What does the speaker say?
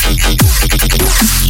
かかかかかか。